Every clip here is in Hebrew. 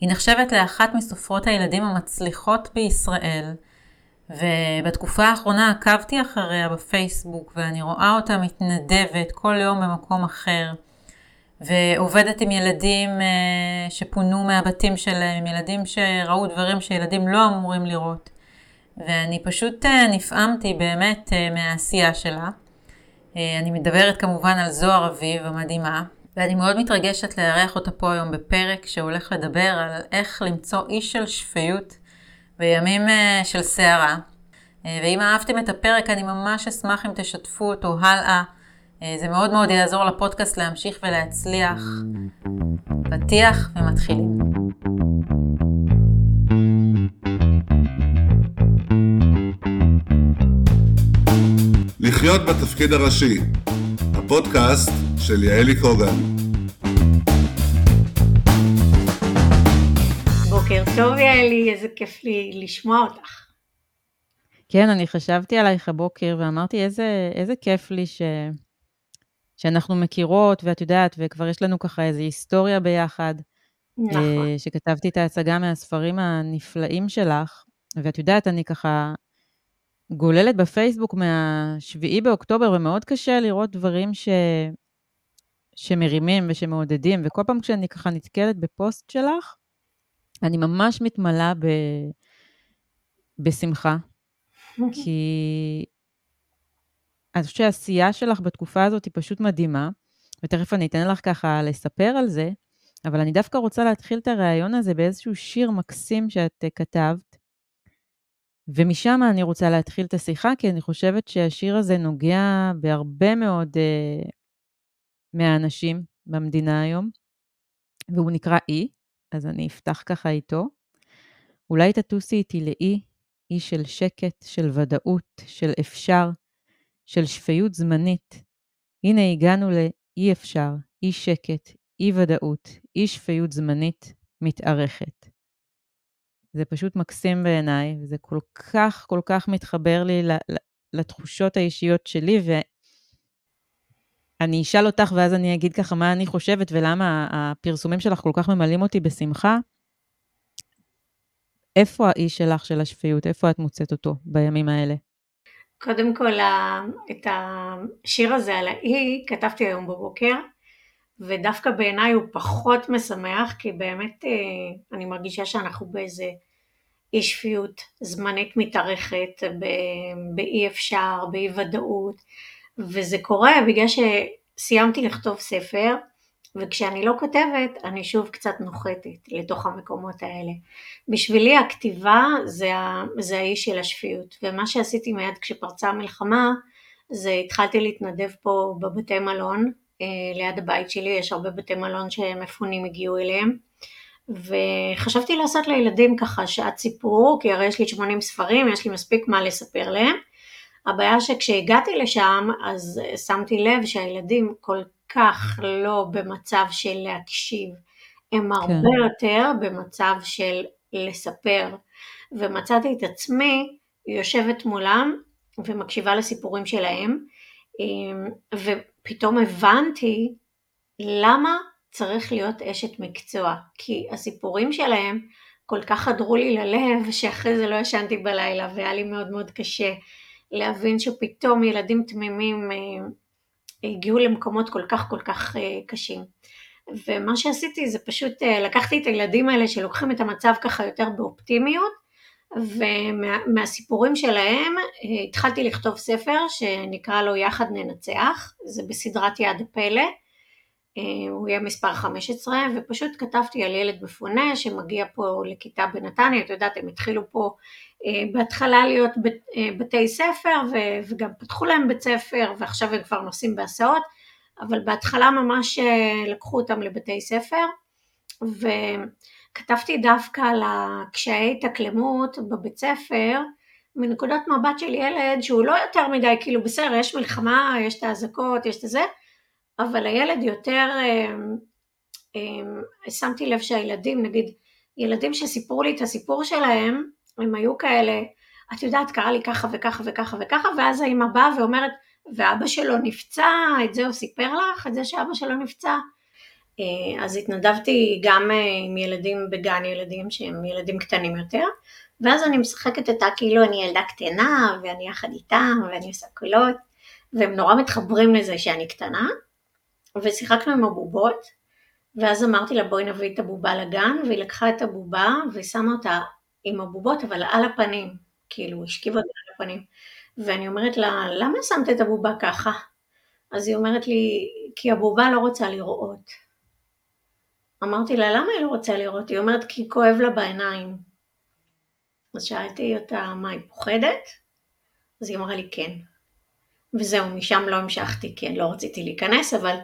היא נחשבת לאחת מסופרות הילדים המצליחות בישראל, ובתקופה האחרונה עקבתי אחריה בפייסבוק, ואני רואה אותה מתנדבת כל יום במקום אחר, ועובדת עם ילדים אה, שפונו מהבתים שלהם, עם ילדים שראו דברים שילדים לא אמורים לראות. ואני פשוט אה, נפעמתי באמת אה, מהעשייה שלה. אני מדברת כמובן על זוהר אביב המדהימה, ואני מאוד מתרגשת לארח אותה פה היום בפרק שהולך לדבר על איך למצוא איש של שפיות בימים אה, של סערה. אה, ואם אהבתם את הפרק, אני ממש אשמח אם תשתפו אותו הלאה. אה, זה מאוד מאוד יעזור לפודקאסט להמשיך ולהצליח. פתיח ומתחילים. לחיות בתפקיד הראשי, הפודקאסט של יעלי קוגן. בוקר טוב יעלי, איזה כיף לי לשמוע אותך. כן, אני חשבתי עלייך הבוקר ואמרתי איזה, איזה כיף לי ש... שאנחנו מכירות, ואת יודעת, וכבר יש לנו ככה איזו היסטוריה ביחד. נכון. אה, שכתבתי את ההצגה מהספרים הנפלאים שלך, ואת יודעת, אני ככה גוללת בפייסבוק מה-7 באוקטובר, ומאוד קשה לראות דברים ש... שמרימים ושמעודדים, וכל פעם כשאני ככה נתקלת בפוסט שלך, אני ממש מתמלאה ב... בשמחה, כי אני חושבת שהעשייה שלך בתקופה הזאת היא פשוט מדהימה, ותכף אני אתן לך ככה לספר על זה, אבל אני דווקא רוצה להתחיל את הריאיון הזה באיזשהו שיר מקסים שאת uh, כתבת, ומשם אני רוצה להתחיל את השיחה, כי אני חושבת שהשיר הזה נוגע בהרבה מאוד uh, מהאנשים במדינה היום, והוא נקרא אי, אז אני אפתח ככה איתו. אולי תטוסי איתי לאי, אי של שקט, של ודאות, של אפשר, של שפיות זמנית. הנה הגענו לאי אפשר, אי שקט, אי ודאות, אי שפיות זמנית מתארכת. זה פשוט מקסים בעיניי, וזה כל כך כל כך מתחבר לי לתחושות האישיות שלי, אני אשאל אותך ואז אני אגיד ככה מה אני חושבת ולמה הפרסומים שלך כל כך ממלאים אותי בשמחה. איפה האיש שלך של השפיות? איפה את מוצאת אותו בימים האלה? קודם כל, את השיר הזה על האי כתבתי היום בבוקר, ודווקא בעיניי הוא פחות משמח, כי באמת אה, אני מרגישה שאנחנו באיזה אי שפיות זמנית מתארכת, באי אפשר, באי ודאות. וזה קורה בגלל שסיימתי לכתוב ספר, וכשאני לא כותבת, אני שוב קצת נוחתת לתוך המקומות האלה. בשבילי הכתיבה זה, זה האיש של השפיות, ומה שעשיתי מיד כשפרצה המלחמה, זה התחלתי להתנדב פה בבתי מלון, ליד הבית שלי, יש הרבה בתי מלון שמפונים הגיעו אליהם, וחשבתי לעשות לילדים ככה שעת סיפור, כי הרי יש לי 80 ספרים, יש לי מספיק מה לספר להם, הבעיה שכשהגעתי לשם אז שמתי לב שהילדים כל כך לא במצב של להקשיב, הם הרבה כן. יותר במצב של לספר, ומצאתי את עצמי יושבת מולם ומקשיבה לסיפורים שלהם, ופתאום הבנתי למה צריך להיות אשת מקצוע, כי הסיפורים שלהם כל כך חדרו לי ללב, שאחרי זה לא ישנתי בלילה והיה לי מאוד מאוד קשה להבין שפתאום ילדים תמימים אה, הגיעו למקומות כל כך כל כך אה, קשים. ומה שעשיתי זה פשוט אה, לקחתי את הילדים האלה שלוקחים את המצב ככה יותר באופטימיות, ומהסיפורים שלהם התחלתי לכתוב ספר שנקרא לו יחד ננצח, זה בסדרת יד הפלא, הוא יהיה מספר 15, ופשוט כתבתי על ילד מפונה שמגיע פה לכיתה בנתניה, את יודעת הם התחילו פה אה, בהתחלה להיות אה, בתי ספר וגם פתחו להם בית ספר ועכשיו הם כבר נוסעים בהסעות, אבל בהתחלה ממש אה, לקחו אותם לבתי ספר וכתבתי דווקא על הקשיי התאקלמות בבית ספר מנקודת מבט של ילד שהוא לא יותר מדי, כאילו בסדר, יש מלחמה, יש את האזעקות, יש את זה, אבל הילד יותר, שמתי לב שהילדים, נגיד ילדים שסיפרו לי את הסיפור שלהם, הם היו כאלה, את יודעת, קרה לי ככה וככה וככה וככה, ואז האמא באה ואומרת, ואבא שלו נפצע, את זה הוא סיפר לך, את זה שאבא שלו נפצע. אה, אז התנדבתי גם עם ילדים בגן ילדים שהם ילדים קטנים יותר, ואז אני משחקת אותה כאילו אני ילדה קטנה, ואני יחד איתם, ואני עושה קולות, והם נורא מתחברים לזה שאני קטנה, ושיחקנו עם הבובות, ואז אמרתי לה בואי נביא את הבובה לגן, והיא לקחה את הבובה ושמה אותה עם הבובות, אבל על הפנים, כאילו השכיבה אותה על הפנים. ואני אומרת לה, למה שמת את הבובה ככה? אז היא אומרת לי, כי הבובה לא רוצה לראות. אמרתי לה, למה היא לא רוצה לראות? היא אומרת, כי כואב לה בעיניים. אז שאלתי אותה, מה, היא פוחדת? אז היא אמרה לי, כן. וזהו, משם לא המשכתי, כן, לא רציתי להיכנס, אבל,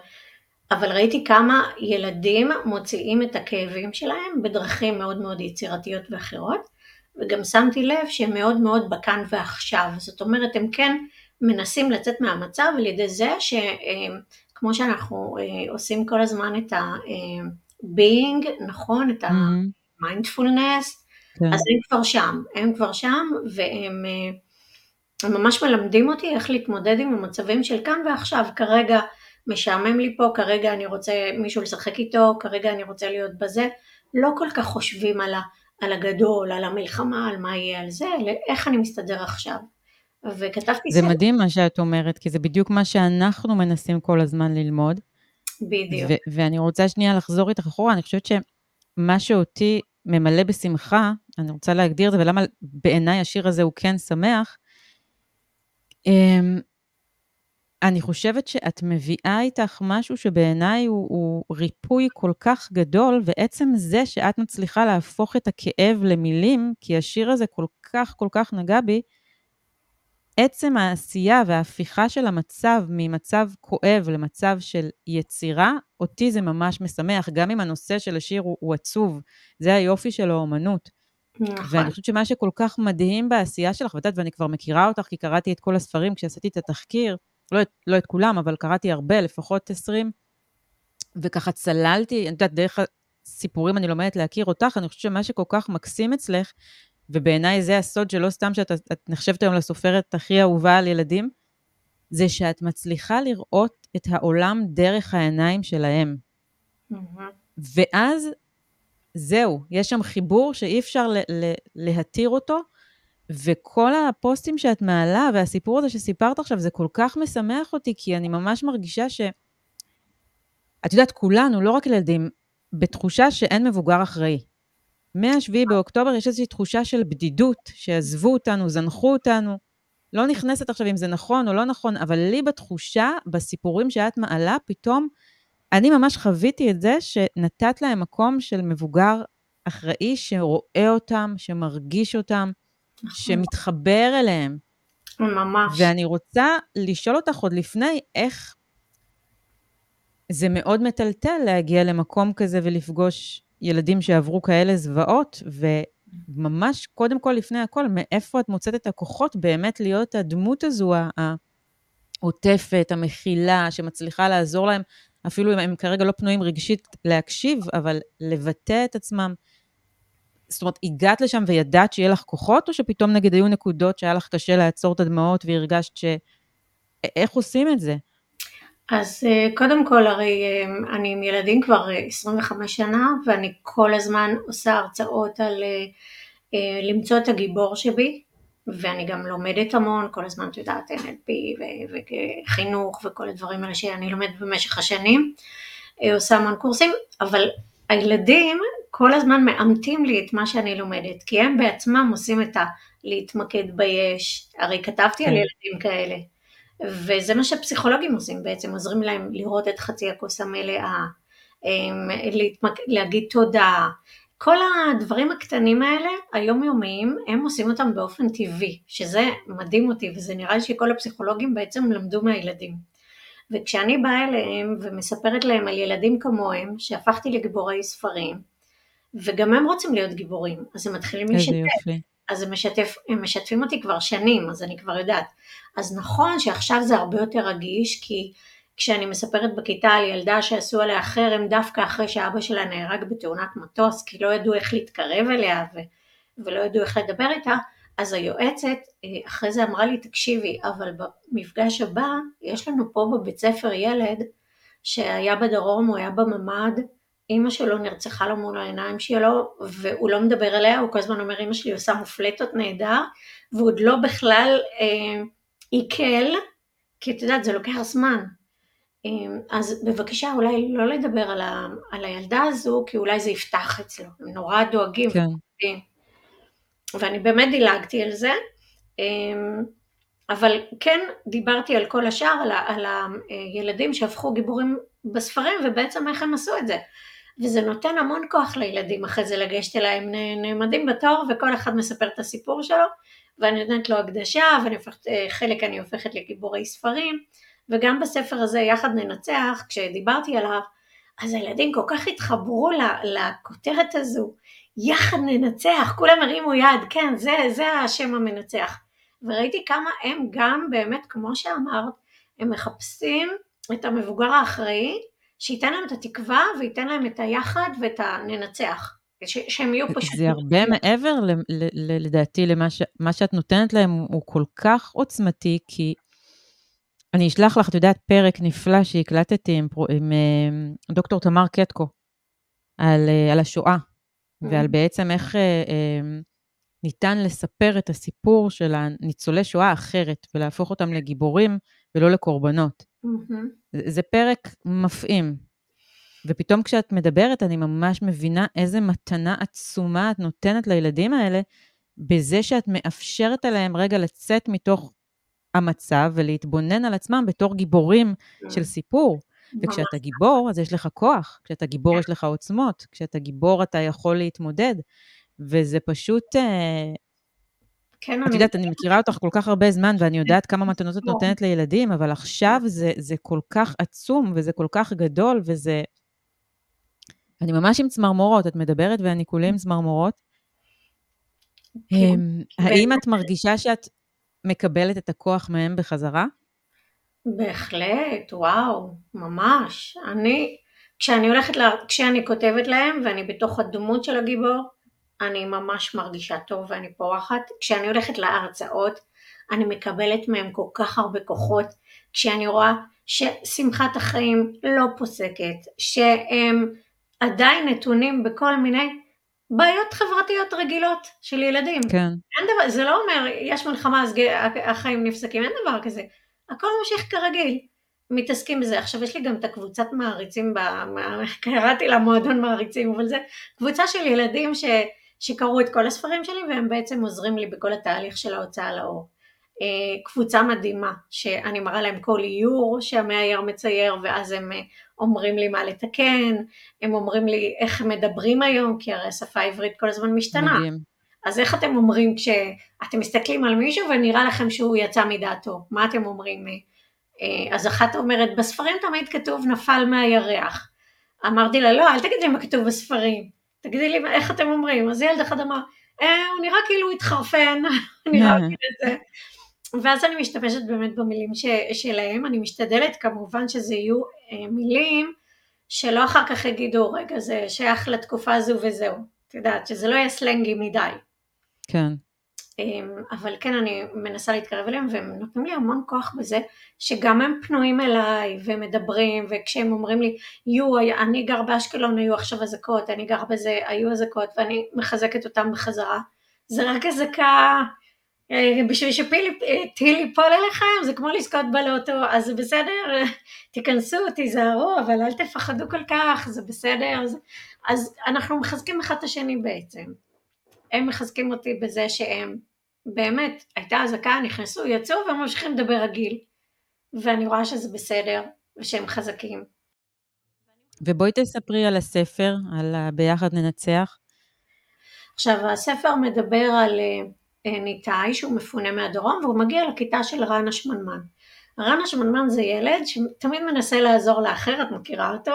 אבל ראיתי כמה ילדים מוציאים את הכאבים שלהם בדרכים מאוד מאוד יצירתיות ואחרות, וגם שמתי לב שהם מאוד מאוד בכאן ועכשיו, זאת אומרת, הם כן מנסים לצאת מהמצב על ידי זה שכמו שאנחנו אה, עושים כל הזמן את ה-being, אה, נכון? את ה-mindfulness, כן. אז הם כבר שם, הם כבר שם, והם אה, הם ממש מלמדים אותי איך להתמודד עם המצבים של כאן ועכשיו, כרגע משעמם לי פה, כרגע אני רוצה מישהו לשחק איתו, כרגע אני רוצה להיות בזה, לא כל כך חושבים על, ה, על הגדול, על המלחמה, על מה יהיה על זה, אלא איך אני מסתדר עכשיו. וכתבתי זה סדר. מדהים מה שאת אומרת, כי זה בדיוק מה שאנחנו מנסים כל הזמן ללמוד. בדיוק. ו- ואני רוצה שנייה לחזור איתך אחורה, אני חושבת שמה שאותי ממלא בשמחה, אני רוצה להגדיר את זה, ולמה בעיניי השיר הזה הוא כן שמח, אמ, אני חושבת שאת מביאה איתך משהו שבעיניי הוא, הוא ריפוי כל כך גדול, ועצם זה שאת מצליחה להפוך את הכאב למילים, כי השיר הזה כל כך כל כך נגע בי, עצם העשייה וההפיכה של המצב ממצב כואב למצב של יצירה, אותי זה ממש משמח, גם אם הנושא של השיר הוא, הוא עצוב. זה היופי של האומנות. נכון. ואני חושבת שמה שכל כך מדהים בעשייה שלך, ואת יודעת, ואני כבר מכירה אותך, כי קראתי את כל הספרים כשעשיתי את התחקיר, לא את, לא את כולם, אבל קראתי הרבה, לפחות 20, וככה צללתי, אני יודעת, דרך הסיפורים אני לומדת להכיר אותך, אני חושבת שמה שכל כך מקסים אצלך, ובעיניי זה הסוד שלא סתם שאת נחשבת היום לסופרת הכי אהובה על ילדים, זה שאת מצליחה לראות את העולם דרך העיניים שלהם. Mm-hmm. ואז זהו, יש שם חיבור שאי אפשר להתיר אותו, וכל הפוסטים שאת מעלה והסיפור הזה שסיפרת עכשיו, זה כל כך משמח אותי, כי אני ממש מרגישה ש... את יודעת, כולנו, לא רק ילדים, בתחושה שאין מבוגר אחראי. מ-7 באוקטובר יש איזושהי תחושה של בדידות, שעזבו אותנו, זנחו אותנו. לא נכנסת עכשיו אם זה נכון או לא נכון, אבל לי בתחושה, בסיפורים שאת מעלה, פתאום אני ממש חוויתי את זה שנתת להם מקום של מבוגר אחראי שרואה אותם, שמרגיש אותם, נכון. שמתחבר אליהם. ממש. ואני רוצה לשאול אותך עוד לפני, איך זה מאוד מטלטל להגיע למקום כזה ולפגוש ילדים שעברו כאלה זוועות, וממש קודם כל, לפני הכל, מאיפה את מוצאת את הכוחות באמת להיות הדמות הזו, העוטפת, המכילה, שמצליחה לעזור להם אפילו אם הם כרגע לא פנויים רגשית להקשיב, אבל לבטא את עצמם. זאת אומרת, הגעת לשם וידעת שיהיה לך כוחות, או שפתאום נגיד היו נקודות שהיה לך קשה לעצור את הדמעות והרגשת ש... איך עושים את זה? אז אה, קודם כל, הרי אה, אני עם ילדים כבר 25 אה, שנה, ואני כל הזמן עושה הרצאות על למצוא את הגיבור שבי, ואני גם לומדת המון, כל הזמן את יודעת NLP וחינוך וכל הדברים האלה שאני לומדת במשך השנים, עושה המון קורסים, אבל הילדים כל הזמן מאמתים לי את מה שאני לומדת, כי הם בעצמם עושים את ה... להתמקד ביש, הרי כתבתי על כן. ילדים כאלה, וזה מה שפסיכולוגים עושים בעצם, עוזרים להם לראות את חצי הכוס המלאה, להגיד תודה, כל הדברים הקטנים האלה, היומיומיים, הם עושים אותם באופן טבעי, שזה מדהים אותי, וזה נראה לי שכל הפסיכולוגים בעצם למדו מהילדים. וכשאני באה אליהם ומספרת להם על ילדים כמוהם, שהפכתי לגיבורי ספרים, וגם הם רוצים להיות גיבורים, אז הם מתחילים לשתף. אז הם, משתף, הם משתפים אותי כבר שנים, אז אני כבר יודעת. אז נכון שעכשיו זה הרבה יותר רגיש, כי כשאני מספרת בכיתה על ילדה שעשו עליה חרם דווקא אחרי שאבא שלה נהרג בתאונת מטוס כי לא ידעו איך להתקרב אליה ו- ולא ידעו איך לדבר איתה, אז היועצת אה, אחרי זה אמרה לי תקשיבי אבל במפגש הבא יש לנו פה בבית ספר ילד שהיה בדרום, הוא היה בממ"ד, אימא שלו נרצחה לו מול העיניים שלו, והוא לא מדבר עליה, הוא כל הזמן אומר, אימא שלי עושה מופלטות נהדר, והוא עוד לא בכלל אה, עיכל, כי את יודעת, זה לוקח זמן. אה, אז בבקשה, אולי לא לדבר על, ה, על הילדה הזו, כי אולי זה יפתח אצלו, הם נורא דואגים. כן. ואני באמת דילגתי על זה. אה, אבל כן דיברתי על כל השאר, על, על הילדים שהפכו גיבורים בספרים ובעצם איך הם עשו את זה. וזה נותן המון כוח לילדים אחרי זה לגשת אליי, הם נעמדים בתור וכל אחד מספר את הסיפור שלו ואני נותנת לו הקדשה הופכת, אה, אני הופכת לגיבורי ספרים. וגם בספר הזה יחד ננצח, כשדיברתי עליו, אז הילדים כל כך התחברו לכותרת הזו, יחד ננצח, כולם הרימו יד, כן זה, זה השם המנצח וראיתי כמה הם גם באמת, כמו שאמרת, הם מחפשים את המבוגר האחראי, שייתן להם את התקווה וייתן להם את היחד ואת הננצח. ש- שהם יהיו פשוט... זה הרבה מעבר, ל, ל, ל, לדעתי, למה ש, שאת נותנת להם, הוא כל כך עוצמתי, כי אני אשלח לך, את יודעת, פרק נפלא שהקלטתי עם, עם, עם אה, דוקטור תמר קטקו, על, אה, על השואה, ועל בעצם איך... אה, ניתן לספר את הסיפור של הניצולי שואה אחרת, ולהפוך אותם לגיבורים ולא לקורבנות. Mm-hmm. זה פרק מפעים. ופתאום כשאת מדברת, אני ממש מבינה איזה מתנה עצומה את נותנת לילדים האלה, בזה שאת מאפשרת עליהם רגע לצאת מתוך המצב ולהתבונן על עצמם בתור גיבורים mm-hmm. של סיפור. וכשאתה גיבור, אז יש לך כוח. כשאתה גיבור, יש לך עוצמות. כשאתה גיבור, אתה יכול להתמודד. וזה פשוט... אה, כן, את יודעת, אני מכירה אותך כל כך הרבה זמן, ואני יודעת כמה מתנות את נותנת לילדים, אבל עכשיו זה, זה כל כך עצום, וזה כל כך גדול, וזה... אני ממש עם צמרמורות, את מדברת ואני כולי עם צמרמורות. כן. אמ, האם את מרגישה שאת מקבלת את הכוח מהם בחזרה? בהחלט, וואו, ממש. אני, כשאני הולכת, לה, כשאני כותבת להם ואני בתוך הדמות של הגיבור, אני ממש מרגישה טוב ואני פורחת. כשאני הולכת להרצאות, אני מקבלת מהם כל כך הרבה כוחות. כשאני רואה ששמחת החיים לא פוסקת, שהם עדיין נתונים בכל מיני בעיות חברתיות רגילות של ילדים. כן. אין דבר, זה לא אומר, יש מלחמה אז החיים נפסקים, אין דבר כזה. הכל ממשיך כרגיל. מתעסקים בזה. עכשיו יש לי גם את הקבוצת מעריצים, קראתי לה מועדון מעריצים, אבל זה קבוצה של ילדים ש... שקראו את כל הספרים שלי והם בעצם עוזרים לי בכל התהליך של ההוצאה לאור. אה, קבוצה מדהימה שאני מראה להם כל איור שהמאייר מצייר ואז הם אה, אומרים לי מה לתקן, הם אומרים לי איך מדברים היום כי הרי השפה העברית כל הזמן משתנה. מדהים. אז איך אתם אומרים כשאתם מסתכלים על מישהו ונראה לכם שהוא יצא מדעתו, מה אתם אומרים? אה, אז אחת אומרת בספרים תמיד כתוב נפל מהירח. אמרתי לה לא אל תגידי מה כתוב בספרים, תגידי לי איך אתם אומרים, אז ילד אחד אמר, אה, הוא נראה כאילו התחרפן, נראה כאילו זה. ואז אני משתמשת באמת במילים ש, שלהם, אני משתדלת כמובן שזה יהיו אה, מילים שלא אחר כך יגידו, רגע זה שייך לתקופה הזו וזהו, את יודעת, שזה לא יהיה סלנגי מדי. כן. אמ, אבל כן אני מנסה להתקרב אליהם והם נותנים לי המון כוח בזה שגם הם פנויים אליי ומדברים וכשהם אומרים לי יו אני גר באשקלון היו עכשיו אזעקות אני גר בזה היו אזעקות ואני מחזקת אותם בחזרה זה רק אזעקה אה, בשביל שטיל ייפול אליכם זה כמו לזכות בלוטו אז זה בסדר תיכנסו תיזהרו אבל אל תפחדו כל כך זה בסדר אז, אז אנחנו מחזקים אחד את השני בעצם הם מחזקים אותי בזה שהם באמת, הייתה אזעקה, נכנסו, יצאו והם ממשיכים לדבר רגיל. ואני רואה שזה בסדר, ושהם חזקים. ובואי תספרי על הספר, על ביחד ננצח. עכשיו, הספר מדבר על אה, ניתאי שהוא מפונה מהדרום, והוא מגיע לכיתה של רן השמנמן. רן השמנמן זה ילד שתמיד מנסה לעזור לאחר, את מכירה אותו?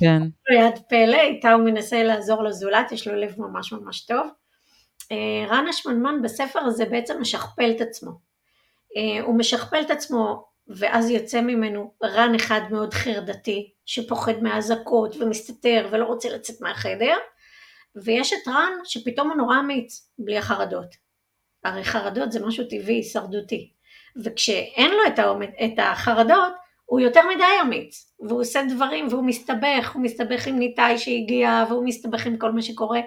כן. יד פלא, איתה הוא מנסה לעזור לזולת, יש לו לב ממש ממש טוב. אה, רן השמנמן בספר הזה בעצם משכפל את עצמו. אה, הוא משכפל את עצמו ואז יוצא ממנו רן אחד מאוד חרדתי שפוחד מאזעקות ומסתתר ולא רוצה לצאת מהחדר ויש את רן שפתאום הוא נורא אמיץ בלי החרדות. הרי חרדות זה משהו טבעי, הישרדותי וכשאין לו את, האומץ, את החרדות הוא יותר מדי אמיץ, והוא עושה דברים והוא מסתבך, הוא מסתבך עם ניתאי שהגיע, והוא מסתבך עם כל מה שקורה.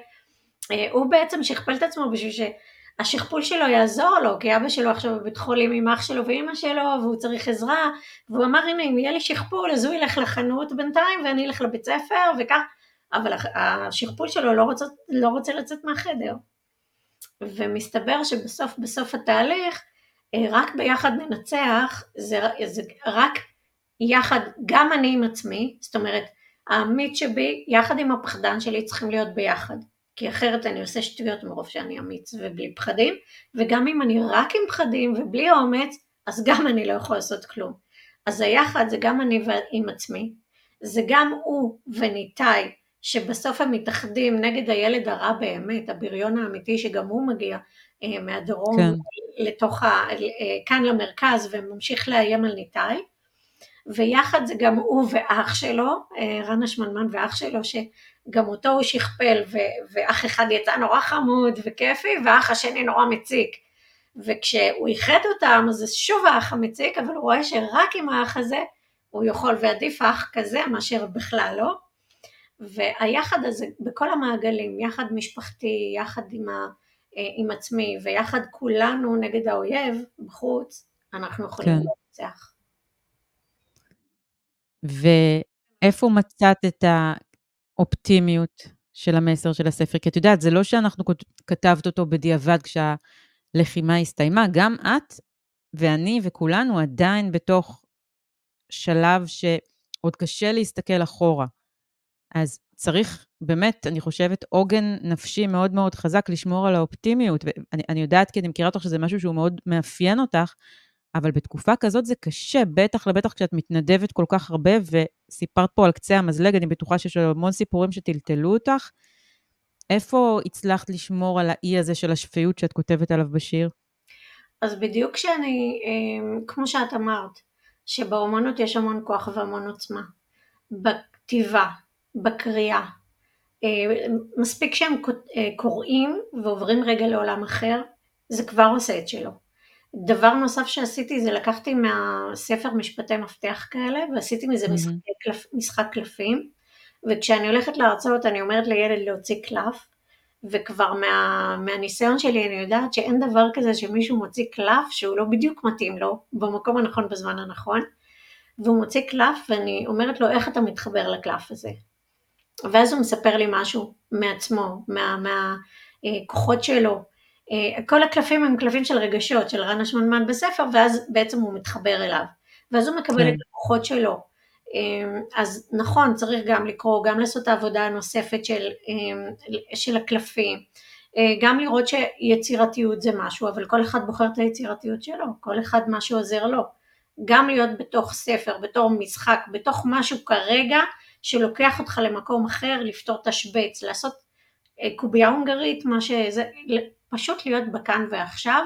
אה, הוא בעצם שכפל את עצמו בשביל שהשכפול שלו יעזור לו, כי אבא שלו עכשיו בבית חולים עם אח שלו ואימא שלו, והוא צריך עזרה, והוא אמר הנה אם יהיה לי שכפול אז הוא ילך לחנות בינתיים ואני אלך לבית ספר וכך, אבל השכפול שלו לא רוצה, לא רוצה לצאת מהחדר. ומסתבר שבסוף בסוף התהליך, אה, רק ביחד ננצח, זה, זה רק יחד, גם אני עם עצמי, זאת אומרת, האמיץ שבי יחד עם הפחדן שלי צריכים להיות ביחד, כי אחרת אני עושה שטויות מרוב שאני אמיץ ובלי פחדים, וגם אם אני רק עם פחדים ובלי אומץ, אז גם אני לא יכול לעשות כלום. אז היחד זה גם אני עם עצמי, זה גם הוא וניתאי, שבסוף הם מתאחדים נגד הילד הרע באמת, הבריון האמיתי שגם הוא מגיע אה, מהדרום כן. לתוך ה... אה, כאן למרכז וממשיך לאיים על ניתאי, ויחד זה גם הוא ואח שלו, אה, רן השמנמן ואח שלו, שגם אותו הוא שכפל, ו- ואח אחד יצא נורא חמוד וכיפי, ואח השני נורא מציק. וכשהוא איחד אותם, אז זה שוב האח המציק, אבל הוא רואה שרק עם האח הזה הוא יכול, ועדיף אח כזה מאשר בכלל לא. והיחד הזה בכל המעגלים, יחד משפחתי, יחד עם, ה, אה, עם עצמי, ויחד כולנו נגד האויב בחוץ, אנחנו יכולים כן. לנצח. ואיפה מצאת את האופטימיות של המסר של הספר? כי את יודעת, זה לא שאנחנו כתבת אותו בדיעבד כשהלחימה הסתיימה, גם את ואני וכולנו עדיין בתוך שלב שעוד קשה להסתכל אחורה. אז צריך באמת, אני חושבת, עוגן נפשי מאוד מאוד חזק לשמור על האופטימיות. ואני יודעת, כי אני מכירה אותך שזה משהו שהוא מאוד מאפיין אותך, אבל בתקופה כזאת זה קשה, בטח לבטח כשאת מתנדבת כל כך הרבה, וסיפרת פה על קצה המזלג, אני בטוחה שיש המון סיפורים שטלטלו אותך. איפה הצלחת לשמור על האי הזה של השפיות שאת כותבת עליו בשיר? אז בדיוק כשאני, אמ, כמו שאת אמרת, שבאומנות יש המון כוח והמון עוצמה. בכתיבה, בקריאה, אה, מספיק שהם אה, קוראים ועוברים רגע לעולם אחר, זה כבר עושה את שלו. דבר נוסף שעשיתי זה לקחתי מהספר משפטי מפתח כאלה ועשיתי מזה. משחק, משחק קלפים וכשאני הולכת להרצאות אני אומרת לילד להוציא קלף וכבר מה, מהניסיון שלי אני יודעת שאין דבר כזה שמישהו מוציא קלף שהוא לא בדיוק מתאים לו במקום הנכון בזמן הנכון והוא מוציא קלף ואני אומרת לו איך אתה מתחבר לקלף הזה ואז הוא מספר לי משהו מעצמו, מהכוחות מה, שלו אה, כל הקלפים הם קלפים של רגשות, של רן השמנמן בספר, ואז בעצם הוא מתחבר אליו. ואז הוא מקבל כן. את הכוחות שלו. אה, אז נכון, צריך גם לקרוא, גם לעשות את העבודה הנוספת של, אה, של הקלפים, גם לראות שיצירתיות זה משהו, אבל כל אחד בוחר את היצירתיות שלו, כל אחד מה שעוזר לו. גם להיות בתוך ספר, בתור משחק, בתוך משהו כרגע שלוקח אותך למקום אחר, לפתור תשבץ, לעשות קובייה הונגרית, מה שזה, פשוט להיות בכאן ועכשיו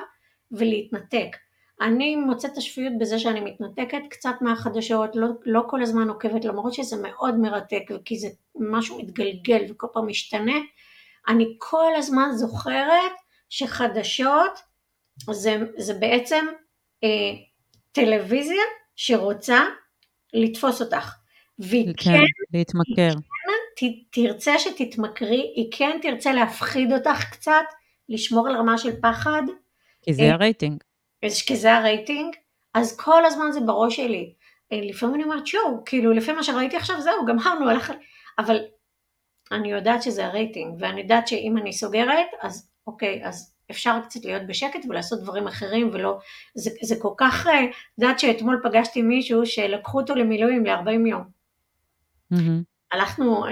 ולהתנתק. אני מוצאת השפיות בזה שאני מתנתקת קצת מהחדשות, לא, לא כל הזמן עוקבת, למרות שזה מאוד מרתק וכי זה משהו מתגלגל וכל פעם משתנה, אני כל הזמן זוכרת שחדשות זה, זה בעצם אה, טלוויזיה שרוצה לתפוס אותך. והיא כן, כן להתמכר. היא כן תרצה שתתמכרי, היא כן תרצה להפחיד אותך קצת, לשמור על רמה של פחד. כי זה אה, הרייטינג. כי זה הרייטינג, אז כל הזמן זה בראש שלי. אה, לפעמים אני אומרת שואו, כאילו לפי מה שראיתי עכשיו זהו, גמרנו, הלך... אבל אני יודעת שזה הרייטינג, ואני יודעת שאם אני סוגרת, אז אוקיי, אז אפשר קצת להיות בשקט ולעשות דברים אחרים ולא, זה, זה כל כך, את אה, יודעת שאתמול פגשתי מישהו שלקחו אותו למילואים ל-40 יום. Mm-hmm. הלכנו אה,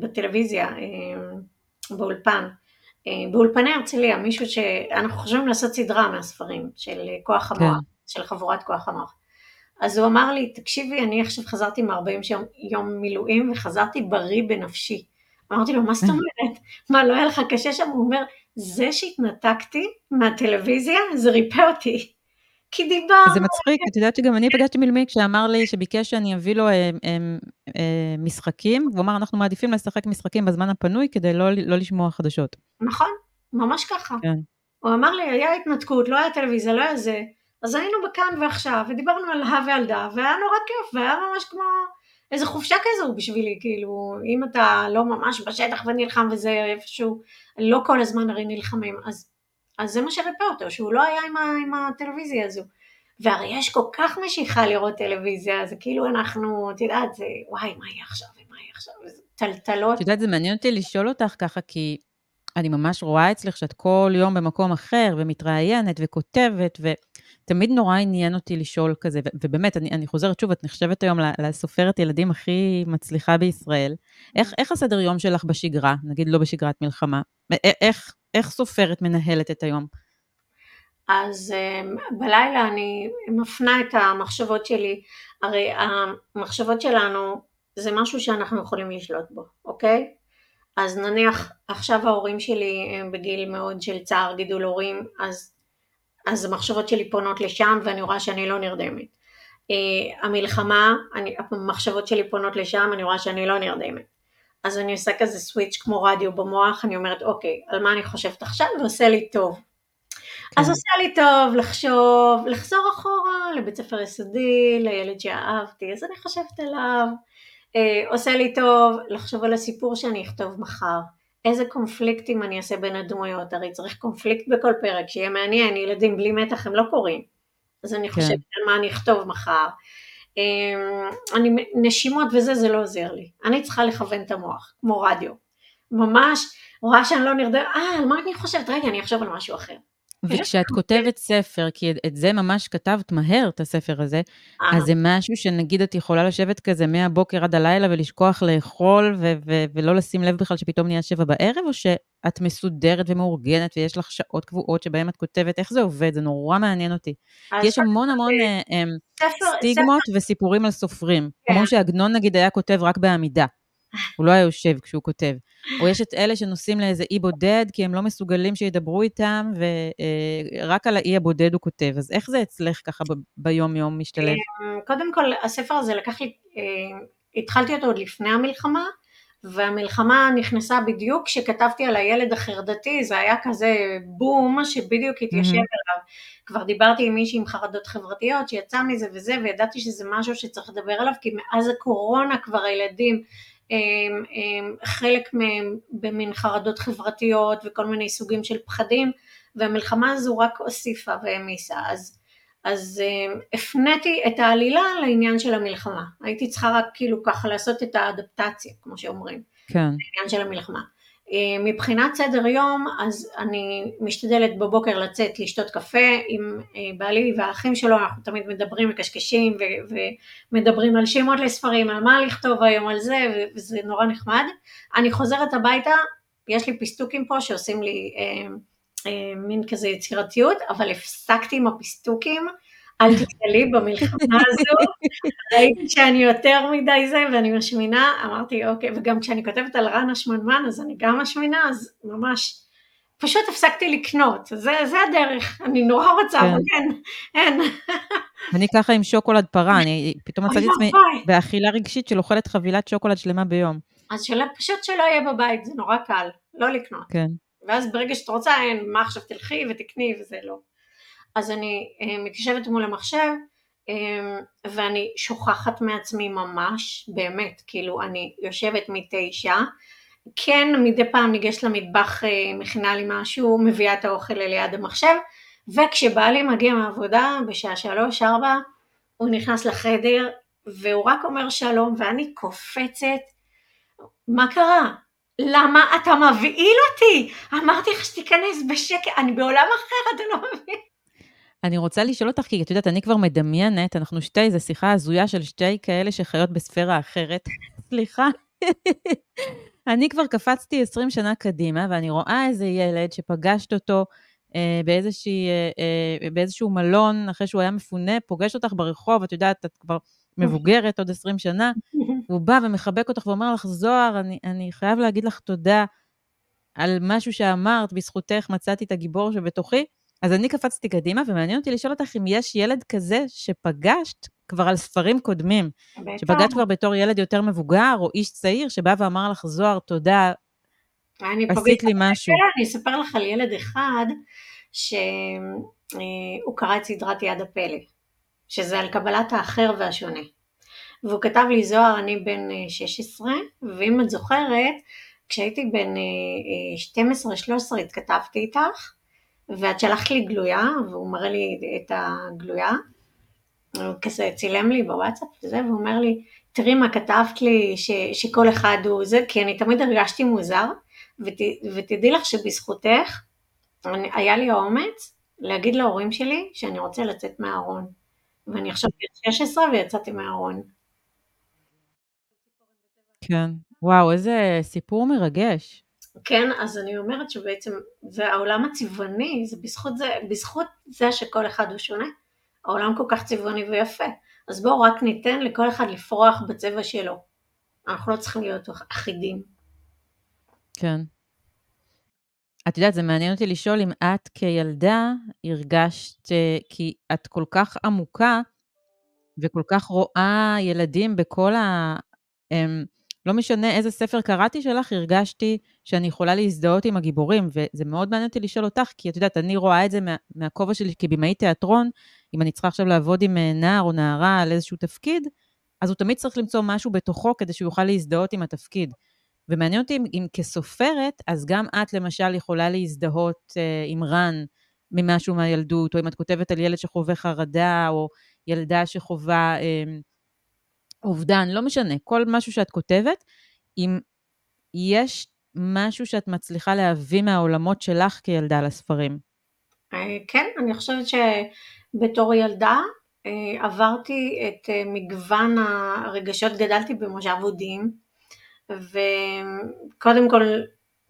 בטלוויזיה, אה, באולפן, באולפני הרצליה, מישהו שאנחנו חושבים לעשות סדרה מהספרים של כוח המוח, כן. של חבורת כוח המוח. אז הוא אמר לי, תקשיבי, אני עכשיו חזרתי מ-40 יום, יום מילואים וחזרתי בריא בנפשי. אמרתי לו, מה זאת אומרת? מה, לא היה לך קשה שם? הוא אומר, זה שהתנתקתי מהטלוויזיה, זה ריפא אותי. כי דיברנו... זה מצחיק, את יודעת שגם אני פגשתי מלמי כשאמר לי שביקש שאני אביא לו אה, אה, אה, משחקים, והוא אמר, אנחנו מעדיפים לשחק משחקים בזמן הפנוי כדי לא, לא לשמוע חדשות. נכון, ממש ככה. כן. הוא אמר לי, היה התנתקות, לא היה טלוויזיה, לא היה זה, אז היינו בכאן ועכשיו, ודיברנו על הא ועל דא, והיה נורא כיף, והיה ממש כמו איזה חופשה כזו בשבילי, כאילו, אם אתה לא ממש בשטח ונלחם וזה איפשהו, לא כל הזמן הרי נלחמים, אז, אז זה מה שריפא אותו, שהוא לא היה עם, ה, עם הטלוויזיה הזו. והרי יש כל כך משיכה לראות טלוויזיה, זה כאילו אנחנו, את יודעת, זה וואי, מה יהיה עכשיו, ומה יהיה עכשיו, טלטלות. את יודעת, זה מעניין אותי לשאול אותך ככה, כי אני ממש רואה אצלך שאת כל יום במקום אחר, ומתראיינת, וכותבת, ותמיד נורא עניין אותי לשאול כזה, ובאמת, אני, אני חוזרת שוב, את נחשבת היום לסופרת ילדים הכי מצליחה בישראל. איך, איך הסדר יום שלך בשגרה, נגיד לא בשגרת מלחמה? איך, איך סופרת מנהלת את היום? אז um, בלילה אני מפנה את המחשבות שלי, הרי המחשבות שלנו זה משהו שאנחנו יכולים לשלוט בו, אוקיי? אז נניח עכשיו ההורים שלי הם בגיל מאוד של צער גידול הורים, אז, אז המחשבות שלי פונות לשם ואני רואה שאני לא נרדמת. Uh, המלחמה, אני, המחשבות שלי פונות לשם, אני רואה שאני לא נרדמת. אז אני עושה כזה סוויץ' כמו רדיו במוח, אני אומרת אוקיי, על מה אני חושבת עכשיו ועושה לי טוב. אז כן. עושה לי טוב לחשוב, לחזור אחורה לבית ספר יסודי, לילד שאהבתי, אז אני חושבת עליו. אה, עושה לי טוב לחשוב על הסיפור שאני אכתוב מחר. איזה קונפליקטים אני אעשה בין הדמויות, הרי צריך קונפליקט בכל פרק, שיהיה מעניין, ילדים בלי מתח הם לא קוראים. אז אני חושבת כן. על מה אני אכתוב מחר. אה, אני, נשימות וזה, זה לא עוזר לי. אני צריכה לכוון את המוח, כמו רדיו. ממש, רואה שאני לא נרדמת, אה, על מה אני חושבת? רגע, אני אחשוב על משהו אחר. וכשאת כותבת ספר, כי את זה ממש כתבת מהר, את הספר הזה, אז זה משהו שנגיד את יכולה לשבת כזה מהבוקר עד הלילה ולשכוח לאכול ו- ו- ולא לשים לב בכלל שפתאום נהיה שבע בערב, או שאת מסודרת ומאורגנת ויש לך שעות קבועות שבהן את כותבת, איך זה עובד? זה נורא מעניין אותי. יש המון המון אה, אה, סטיגמות וסיפורים על סופרים. כמו כן. שעגנון נגיד היה כותב רק בעמידה. הוא לא היה יושב כשהוא כותב. או יש את אלה שנוסעים לאיזה אי בודד, כי הם לא מסוגלים שידברו איתם, ורק על האי הבודד הוא כותב. אז איך זה אצלך ככה ביום-יום משתלב? אמ, קודם כל, הספר הזה לקח לי, אה, התחלתי אותו עוד לפני המלחמה, והמלחמה נכנסה בדיוק כשכתבתי על הילד החרדתי, זה היה כזה בום שבדיוק התיישב mm-hmm. עליו. כבר דיברתי עם מישהי עם חרדות חברתיות שיצא מזה וזה, וידעתי שזה משהו שצריך לדבר עליו, כי מאז הקורונה כבר הילדים חלק מהם במין חרדות חברתיות וכל מיני סוגים של פחדים, והמלחמה הזו רק הוסיפה והעמיסה. אז, אז הפניתי את העלילה לעניין של המלחמה. הייתי צריכה רק כאילו ככה לעשות את האדפטציה, כמו שאומרים, כן. לעניין של המלחמה. אה, מבחינת סדר יום, אז אני משתדלת בבוקר לצאת לשתות קפה עם אה, בעלי והאחים שלו, אנחנו תמיד מדברים, מקשקשים ו- ומדברים על שמות לספרים, על מה לכתוב היום על זה, וזה נורא נחמד. אני חוזרת הביתה, יש לי פיסטוקים פה שעושים לי אה, אה, מין כזה יצירתיות, אבל הפסקתי עם הפיסטוקים. אל תתקלי במלחמה הזו, ראיתי שאני יותר מדי זה ואני משמינה, אמרתי אוקיי, וגם כשאני כותבת על רן השמנמן אז אני גם משמינה, אז ממש, פשוט הפסקתי לקנות, זה, זה הדרך, אני נורא רוצה, אבל כן, אין. אני ככה עם שוקולד פרה, אני פתאום מצאתי את עצמי באכילה רגשית של אוכלת חבילת שוקולד שלמה ביום. אז שלא, פשוט שלא יהיה בבית, זה נורא קל, לא לקנות. כן. ואז ברגע שאת רוצה, אין, מה עכשיו תלכי ותקני וזה לא. אז אני אה, מתיישבת מול המחשב אה, ואני שוכחת מעצמי ממש, באמת, כאילו אני יושבת מתשע, כן מדי פעם ניגשת למטבח, אה, מכינה לי משהו, מביאה את האוכל ליד המחשב, וכשבעלי מגיע מהעבודה בשעה שלוש, ארבע, הוא נכנס לחדר והוא רק אומר שלום ואני קופצת, מה קרה? למה אתה מבהיל אותי? אמרתי לך שתיכנס בשקט, אני בעולם אחר, אתה לא מבין? אני רוצה לשאול אותך, כי את יודעת, אני כבר מדמיינת, אנחנו שתי, זו שיחה הזויה של שתי כאלה שחיות בספירה אחרת. סליחה. אני כבר קפצתי 20 שנה קדימה, ואני רואה איזה ילד שפגשת אותו אה, באיזושהי, אה, אה, באיזשהו מלון, אחרי שהוא היה מפונה, פוגש אותך ברחוב, את יודעת, את כבר מבוגרת עוד 20 שנה, והוא בא ומחבק אותך ואומר לך, זוהר, אני, אני חייב להגיד לך תודה על משהו שאמרת, בזכותך מצאתי את הגיבור שבתוכי. אז אני קפצתי קדימה, ומעניין אותי לשאול אותך אם יש ילד כזה שפגשת כבר על ספרים קודמים, בטח. שפגשת כבר בתור ילד יותר מבוגר, או איש צעיר, שבא ואמר לך, זוהר, תודה, עשית לי משהו. אני אספר לך על ילד אחד, שהוא קרא את סדרת יד הפלא, שזה על קבלת האחר והשונה. והוא כתב לי, זוהר, אני בן 16, ואם את זוכרת, כשהייתי בן 12-13 התכתבתי איתך, ואת שלחת לי גלויה, והוא מראה לי את הגלויה, הוא כזה צילם לי בוואטסאפ וזה, והוא אומר לי, תראי מה כתבת לי, ש, שכל אחד הוא זה, כי אני תמיד הרגשתי מוזר, ות, ותדעי לך שבזכותך, אני, היה לי האומץ להגיד להורים שלי שאני רוצה לצאת מהארון. ואני עכשיו בת 16 ויצאתי מהארון. כן. וואו, איזה סיפור מרגש. כן, אז אני אומרת שבעצם זה העולם הצבעוני, זה בזכות זה, בזכות זה שכל אחד הוא שונה, העולם כל כך צבעוני ויפה. אז בואו רק ניתן לכל אחד לפרוח בצבע שלו. אנחנו לא צריכים להיות אחידים. כן. את יודעת, זה מעניין אותי לשאול אם את כילדה הרגשת, אה, כי את כל כך עמוקה וכל כך רואה ילדים בכל ה... לא משנה איזה ספר קראתי שלך, הרגשתי שאני יכולה להזדהות עם הגיבורים, וזה מאוד מעניין אותי לשאול אותך, כי את יודעת, אני רואה את זה מה, מהכובע שלי כבמאי תיאטרון, אם אני צריכה עכשיו לעבוד עם אה, נער או נערה על איזשהו תפקיד, אז הוא תמיד צריך למצוא משהו בתוכו כדי שהוא יוכל להזדהות עם התפקיד. ומעניין אותי אם, אם כסופרת, אז גם את למשל יכולה להזדהות אה, עם רן ממשהו מהילדות, או אם את כותבת על ילד שחווה חרדה, או ילדה שחווה אה, אובדן, לא משנה, כל משהו שאת כותבת, אם יש משהו שאת מצליחה להביא מהעולמות שלך כילדה לספרים. אה, כן, אני חושבת שבתור ילדה אה, עברתי את אה, מגוון הרגשות, גדלתי במושב אודים, וקודם כל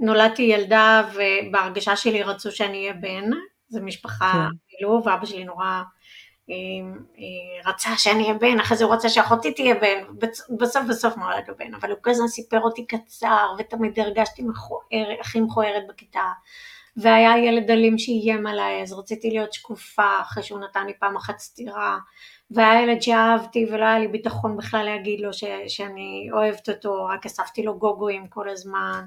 נולדתי ילדה ובהרגשה שלי רצו שאני אהיה בן, זו משפחה, כן. כאילו, ואבא שלי נורא רצה שאני אהיה בן, אחרי זה הוא רצה שאחותי תהיה בן, בסוף בסוף נולד לו בן, אבל הוא כל הזמן סיפר אותי קצר, ותמיד הרגשתי מכוער, הכי מכוערת בכיתה, והיה ילד אלים שאיים עליי, אז רציתי להיות שקופה, אחרי שהוא נתן לי פעם אחת סטירה, והיה ילד שאהבתי ולא היה לי ביטחון בכלל להגיד לו ש, שאני אוהבת אותו, רק אספתי לו גוגואים כל הזמן.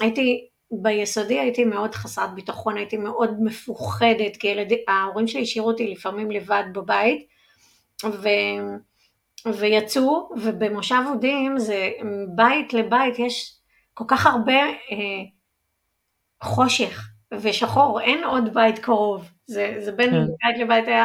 הייתי ביסודי הייתי מאוד חסרת ביטחון, הייתי מאוד מפוחדת, כי ילד, ההורים שלי השאירו אותי לפעמים לבד בבית, ו, ויצאו, ובמושב אודים זה בית לבית יש כל כך הרבה אה, חושך ושחור, אין עוד בית קרוב, זה, זה בין כן. בית לבית היה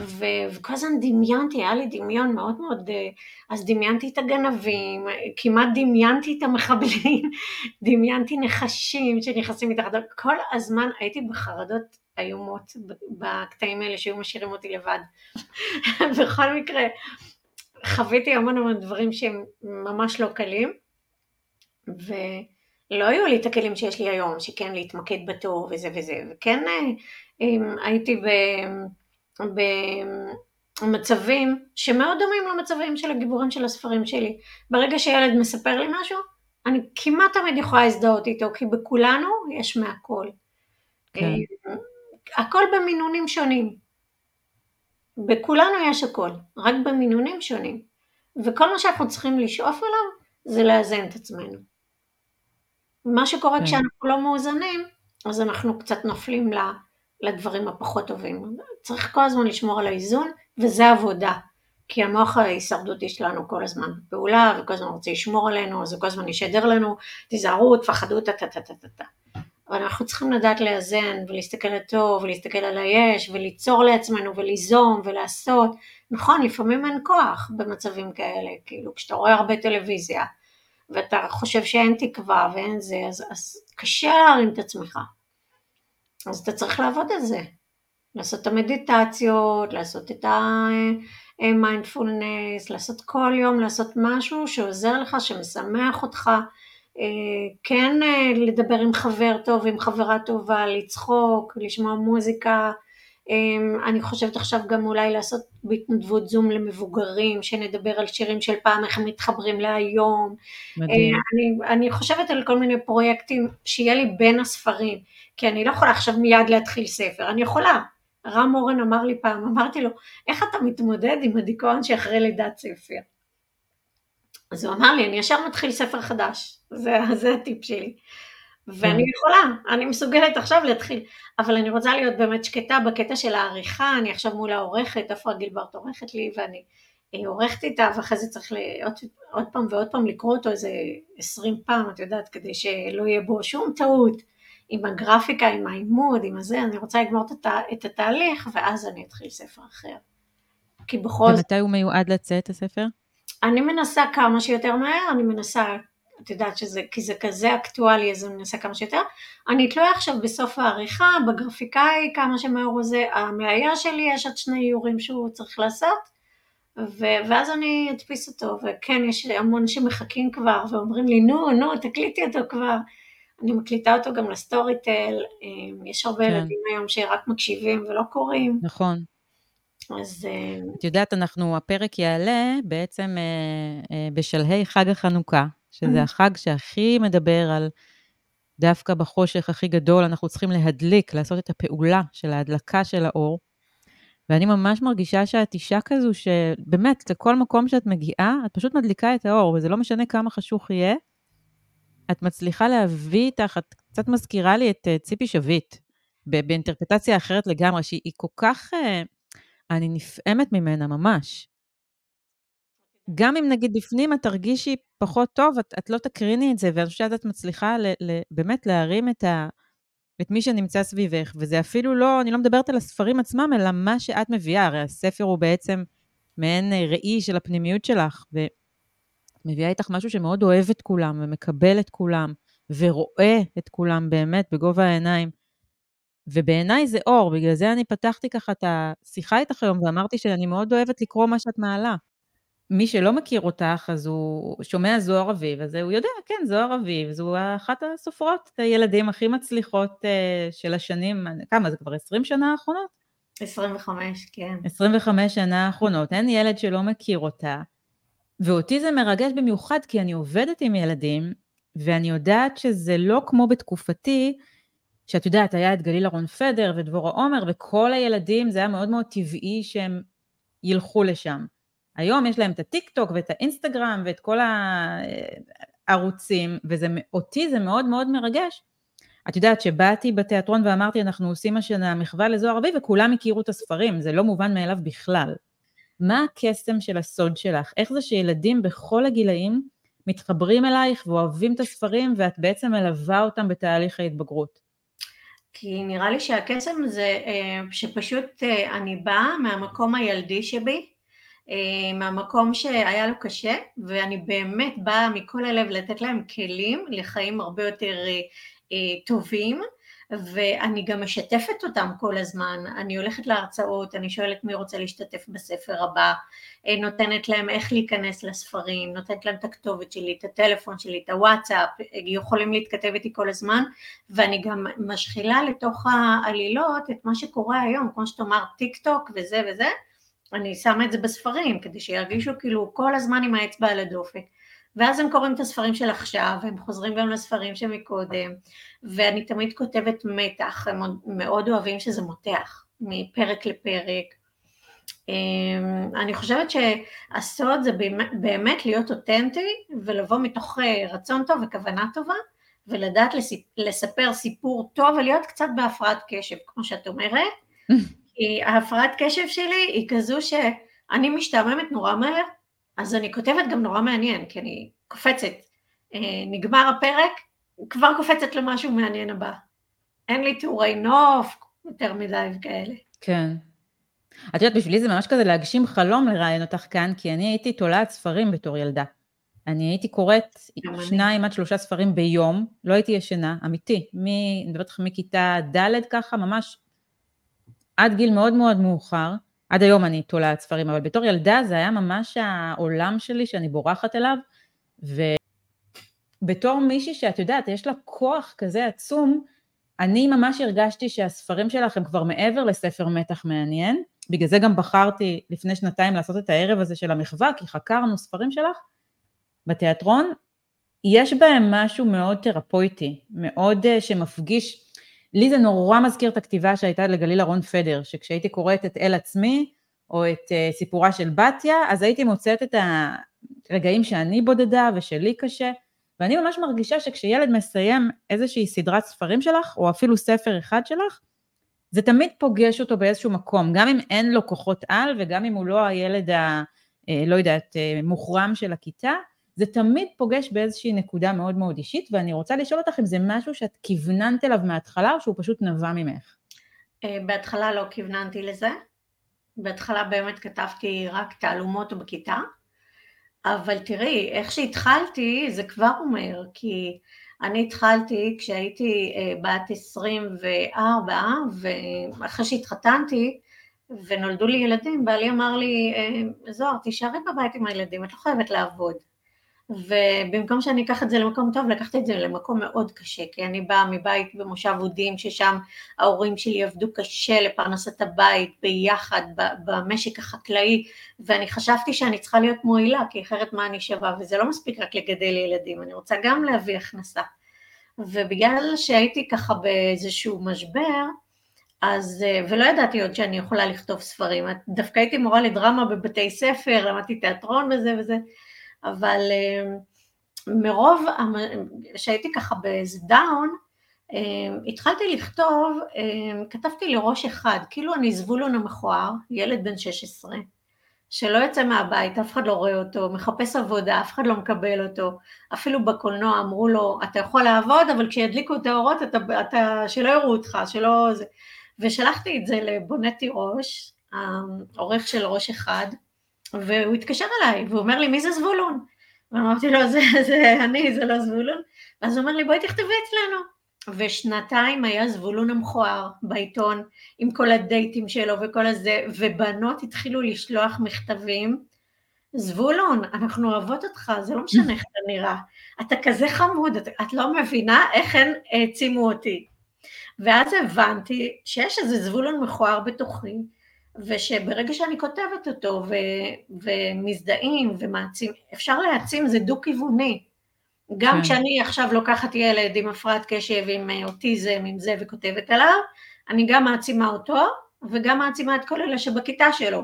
ו- וכל הזמן דמיינתי, היה לי דמיון מאוד מאוד, אה, אז דמיינתי את הגנבים, כמעט דמיינתי את המחבלים, דמיינתי נחשים שנכנסים מתחת, כל הזמן הייתי בחרדות איומות בקטעים האלה שהיו משאירים אותי לבד. בכל מקרה, חוויתי המון המון דברים שהם ממש לא קלים, ולא היו לי את הכלים שיש לי היום, שכן להתמקד בטוב וזה וזה, וכן אה, הייתי ב... במצבים שמאוד דומים למצבים של הגיבורים של הספרים שלי. ברגע שילד מספר לי משהו, אני כמעט תמיד יכולה להזדהות איתו, כי בכולנו יש מהכל. כן. אה, הכל במינונים שונים. בכולנו יש הכל, רק במינונים שונים. וכל מה שאנחנו צריכים לשאוף אליו זה לאזן את עצמנו. מה שקורה כן. כשאנחנו לא מאוזנים, אז אנחנו קצת נופלים לדברים הפחות טובים. צריך כל הזמן לשמור על האיזון, וזה עבודה. כי המוח ההישרדותי שלנו כל הזמן בפעולה, וכל הזמן רוצה לשמור עלינו, אז הוא כל הזמן ישדר לנו, תיזהרו, תפחדו, טה טה טה טה טה. אבל אנחנו צריכים לדעת לאזן, ולהסתכל על ולהסתכל על היש, וליצור לעצמנו, וליזום, ולעשות. נכון, לפעמים אין כוח במצבים כאלה, כאילו כשאתה רואה הרבה טלוויזיה, ואתה חושב שאין תקווה ואין זה, אז, אז קשה להרים את עצמך. אז אתה צריך לעבוד על זה, לעשות את המדיטציות, לעשות את המיינדפולנס, לעשות כל יום, לעשות משהו שעוזר לך, שמשמח אותך, אה, כן אה, לדבר עם חבר טוב, עם חברה טובה, לצחוק, לשמוע מוזיקה, אה, אני חושבת עכשיו גם אולי לעשות בהתנדבות זום למבוגרים, שנדבר על שירים של פעם, איך הם מתחברים להיום. מדהים. אני, אני חושבת על כל מיני פרויקטים שיהיה לי בין הספרים. כי אני לא יכולה עכשיו מיד להתחיל ספר, אני יכולה. רם אורן אמר לי פעם, אמרתי לו, איך אתה מתמודד עם הדיכאון שאחרי לידת ספר? אז הוא אמר לי, אני ישר מתחיל ספר חדש, זה, זה הטיפ שלי. ואני יכולה, אני מסוגלת עכשיו להתחיל, אבל אני רוצה להיות באמת שקטה בקטע של העריכה, אני עכשיו מול העורכת, עפרה גילברט עורכת לי, ואני אה, עורכת איתה, ואחרי זה צריך עוד, עוד פעם ועוד פעם לקרוא אותו איזה עשרים פעם, את יודעת, כדי שלא יהיה בו שום טעות. עם הגרפיקה, עם העימוד, עם הזה, אני רוצה לגמור את. את התהליך, ואז אני אתחיל ספר אחר. כי בכל זאת... ומתי הוא מיועד לצאת, הספר? אני מנסה כמה שיותר מהר, אני מנסה, את יודעת שזה, כי זה כזה אקטואלי, אז אני מנסה כמה שיותר. אני תלויה עכשיו בסוף העריכה, בגרפיקאי, כמה הוא זה, המאייר שלי, יש עוד שני איורים שהוא צריך לעשות, ו- ואז אני אדפיס אותו, וכן, יש המון שמחכים כבר, ואומרים לי, נו, נו, תקליטי אותו כבר. אני מקליטה אותו גם לסטורי טל, אה, יש הרבה כן. ילדים היום שרק מקשיבים ולא קוראים. נכון. אז... אה, את יודעת, אנחנו, הפרק יעלה בעצם אה, אה, בשלהי חג החנוכה, שזה mm-hmm. החג שהכי מדבר על דווקא בחושך הכי גדול, אנחנו צריכים להדליק, לעשות את הפעולה של ההדלקה של האור. ואני ממש מרגישה שאת אישה כזו שבאמת, לכל מקום שאת מגיעה, את פשוט מדליקה את האור, וזה לא משנה כמה חשוך יהיה, את מצליחה להביא איתך, את קצת מזכירה לי את uh, ציפי שביט, באינטרפטציה אחרת לגמרי, שהיא כל כך, uh, אני נפעמת ממנה ממש. גם אם נגיד בפנים את תרגישי פחות טוב, את, את לא תקריני את זה, ואני חושבת שאת מצליחה ל, ל, באמת להרים את, ה, את מי שנמצא סביבך, וזה אפילו לא, אני לא מדברת על הספרים עצמם, אלא מה שאת מביאה, הרי הספר הוא בעצם מעין אה, ראי של הפנימיות שלך, ו... מביאה איתך משהו שמאוד אוהב את כולם ומקבל את כולם ורואה את כולם באמת בגובה העיניים. ובעיניי זה אור, בגלל זה אני פתחתי ככה את השיחה איתך היום ואמרתי שאני מאוד אוהבת לקרוא מה שאת מעלה. מי שלא מכיר אותך, אז הוא שומע זוהר אביב, אז הוא יודע, כן, זוהר אביב, זו אחת הסופרות הילדים הכי מצליחות uh, של השנים, כמה, זה כבר 20 שנה האחרונות? 25, כן. 25 שנה האחרונות, אין ילד שלא מכיר אותה. ואותי זה מרגש במיוחד כי אני עובדת עם ילדים, ואני יודעת שזה לא כמו בתקופתי, שאת יודעת, היה את גליל אהרון פדר ודבורה עומר, וכל הילדים, זה היה מאוד מאוד טבעי שהם ילכו לשם. היום יש להם את הטיק טוק ואת האינסטגרם ואת כל הערוצים, ואותי זה מאוד מאוד מרגש. את יודעת שבאתי בתיאטרון ואמרתי, אנחנו עושים השנה מחווה לזוהר אביב, וכולם הכירו את הספרים, זה לא מובן מאליו בכלל. מה הקסם של הסוד שלך? איך זה שילדים בכל הגילאים מתחברים אלייך ואוהבים את הספרים ואת בעצם מלווה אותם בתהליך ההתבגרות? כי נראה לי שהקסם זה אה, שפשוט אה, אני באה מהמקום הילדי שבי, מהמקום שהיה לו קשה, ואני באמת באה מכל הלב לתת להם כלים לחיים הרבה יותר טובים. ואני גם משתפת אותם כל הזמן, אני הולכת להרצאות, אני שואלת מי רוצה להשתתף בספר הבא, אה, נותנת להם איך להיכנס לספרים, נותנת להם את הכתובת שלי, את הטלפון שלי, את הוואטסאפ, יכולים להתכתב איתי כל הזמן, ואני גם משחילה לתוך העלילות את מה שקורה היום, כמו שאת אמרת טיק טוק וזה וזה, אני שמה את זה בספרים, כדי שירגישו כאילו כל הזמן עם האצבע על הדופק. ואז הם קוראים את הספרים של עכשיו, והם חוזרים גם לספרים שמקודם, ואני תמיד כותבת מתח, הם מאוד אוהבים שזה מותח, מפרק לפרק. אמ, אני חושבת שהסוד זה באמת להיות אותנטי, ולבוא מתוך אה, רצון טוב וכוונה טובה, ולדעת לספר סיפור טוב ולהיות קצת בהפרעת קשב, כמו שאת אומרת, כי ההפרעת קשב שלי היא כזו שאני משתעממת נורא מהר, אז אני כותבת גם נורא מעניין, כי אני קופצת. אה, נגמר הפרק, כבר קופצת למשהו מעניין הבא. אין לי תיאורי נוף יותר מדי וכאלה. כן. את יודעת, בשבילי זה ממש כזה להגשים חלום לראיין אותך כאן, כי אני הייתי תולעת ספרים בתור ילדה. אני הייתי קוראת שניים עד שלושה ספרים ביום, לא הייתי ישנה, אמיתי. אני מדברת לך מכיתה ד' ככה, ממש עד גיל מאוד מאוד מאוחר. עד היום אני תולעת ספרים, אבל בתור ילדה זה היה ממש העולם שלי שאני בורחת אליו, ובתור מישהי שאת יודעת, יש לה כוח כזה עצום, אני ממש הרגשתי שהספרים שלך הם כבר מעבר לספר מתח מעניין, בגלל זה גם בחרתי לפני שנתיים לעשות את הערב הזה של המחווה, כי חקרנו ספרים שלך בתיאטרון, יש בהם משהו מאוד תרפויטי, מאוד uh, שמפגיש, לי זה נורא מזכיר את הכתיבה שהייתה לגליל אהרון פדר, שכשהייתי קוראת את אל עצמי, או את uh, סיפורה של בתיה, אז הייתי מוצאת את הרגעים שאני בודדה ושלי קשה, ואני ממש מרגישה שכשילד מסיים איזושהי סדרת ספרים שלך, או אפילו ספר אחד שלך, זה תמיד פוגש אותו באיזשהו מקום, גם אם אין לו כוחות על וגם אם הוא לא הילד ה... אה, לא יודעת, אה, מוחרם של הכיתה, זה תמיד פוגש באיזושהי נקודה מאוד מאוד אישית, ואני רוצה לשאול אותך אם זה משהו שאת כיווננת אליו מההתחלה, או שהוא פשוט נבע ממך. אה, בהתחלה לא כיווננתי לזה. בהתחלה באמת כתבתי רק תעלומות בכיתה, אבל תראי, איך שהתחלתי זה כבר אומר, כי אני התחלתי כשהייתי בת 24, ואחרי שהתחתנתי, ונולדו לי ילדים, בעלי אמר לי, זוהר, תישארי בבית עם הילדים, את לא חייבת לעבוד. ובמקום שאני אקח את זה למקום טוב, לקחתי את זה למקום מאוד קשה, כי אני באה מבית במושב אודים, ששם ההורים שלי עבדו קשה לפרנסת הבית ביחד במשק החקלאי, ואני חשבתי שאני צריכה להיות מועילה, כי אחרת מה אני שווה, וזה לא מספיק רק לגדל ילדים, אני רוצה גם להביא הכנסה. ובגלל שהייתי ככה באיזשהו משבר, אז, ולא ידעתי עוד שאני יכולה לכתוב ספרים, דווקא הייתי מורה לדרמה בבתי ספר, למדתי תיאטרון וזה וזה, אבל אה, מרוב שהייתי ככה באיזה דאון, אה, התחלתי לכתוב, אה, כתבתי לראש אחד, כאילו אני זבולון המכוער, ילד בן 16, שלא יוצא מהבית, אף אחד לא רואה אותו, מחפש עבודה, אף אחד לא מקבל אותו, אפילו בקולנוע אמרו לו, אתה יכול לעבוד, אבל כשידליקו את האורות, אתה, אתה, שלא יראו אותך, שלא... ושלחתי את זה לבונה תירוש, העורך של ראש אחד, והוא התקשר אליי, והוא אומר לי, מי זה זבולון? ואמרתי לו, זה, זה אני, זה לא זבולון. ואז הוא אומר לי, בואי תכתבי אצלנו. ושנתיים היה זבולון המכוער בעיתון, עם כל הדייטים שלו וכל הזה, ובנות התחילו לשלוח מכתבים. זבולון, אנחנו אוהבות אותך, זה לא משנה איך אתה נראה. אתה כזה חמוד, את, את לא מבינה איך הן העצימו אותי. ואז הבנתי שיש איזה זבולון מכוער בתוכי, ושברגע שאני כותבת אותו ו, ומזדהים ומעצים, אפשר להעצים, זה דו-כיווני. גם כן. כשאני עכשיו לוקחת ילד עם הפרעת קשב, עם אוטיזם, עם זה, וכותבת עליו, אני גם מעצימה אותו, וגם מעצימה את כל אלה שבכיתה שלו,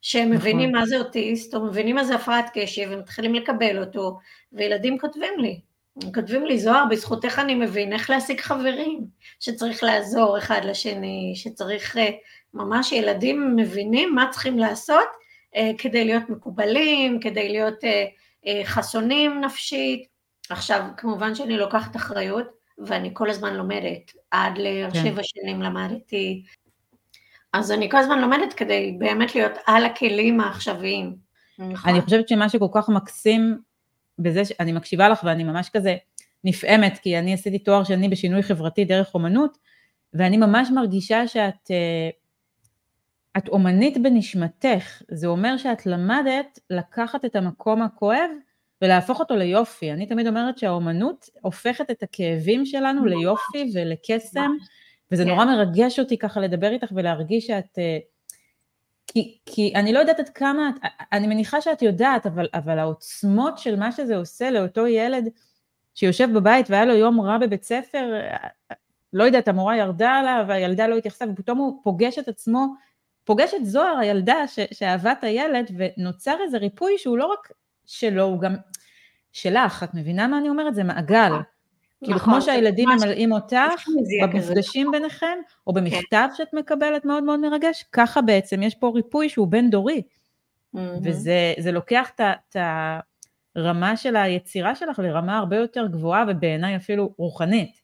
שהם נכון. מבינים מה זה אוטיסט, או מבינים מה זה הפרעת קשב, ומתחילים לקבל אותו, וילדים כותבים לי, הם כותבים לי, זוהר, בזכותך אני מבין איך להשיג חברים, שצריך לעזור אחד לשני, שצריך אה, ממש ילדים מבינים מה צריכים לעשות אה, כדי להיות מקובלים, כדי להיות אה, אה, חסונים נפשית. עכשיו, כמובן שאני לוקחת אחריות, ואני כל הזמן לומדת, עד לשבע כן. שנים למדתי, אז אני כל הזמן לומדת כדי באמת להיות על הכלים העכשוויים. נכון. אני חושבת שמה שכל כך מקסים בזה שאני מקשיבה לך ואני ממש כזה נפעמת, כי אני עשיתי תואר שני בשינוי חברתי דרך אומנות, ואני ממש מרגישה שאת את אומנית בנשמתך, זה אומר שאת למדת לקחת את המקום הכואב ולהפוך אותו ליופי. אני תמיד אומרת שהאומנות הופכת את הכאבים שלנו ליופי ולקסם, וזה נורא מרגש אותי ככה לדבר איתך ולהרגיש שאת... אה, כי, כי אני לא יודעת עד כמה, אני מניחה שאת יודעת, אבל, אבל העוצמות של מה שזה עושה לאותו ילד שיושב בבית והיה לו יום רע בבית ספר, לא יודעת, המורה ירדה עליו, והילדה לא התייחסה, ופתאום הוא פוגש את עצמו פוגש את זוהר הילדה ש, שאהבה את הילד ונוצר איזה ריפוי שהוא לא רק שלו, הוא גם שלך, את מבינה מה אני אומרת? זה מעגל. נכון. כאילו כמו נכון, שהילדים ממלאים אותך במפגשים ביניכם, או במכתב כן. שאת מקבלת מאוד מאוד מרגש, ככה בעצם יש פה ריפוי שהוא בין דורי. וזה לוקח את הרמה של היצירה שלך לרמה הרבה יותר גבוהה ובעיניי אפילו רוחנית.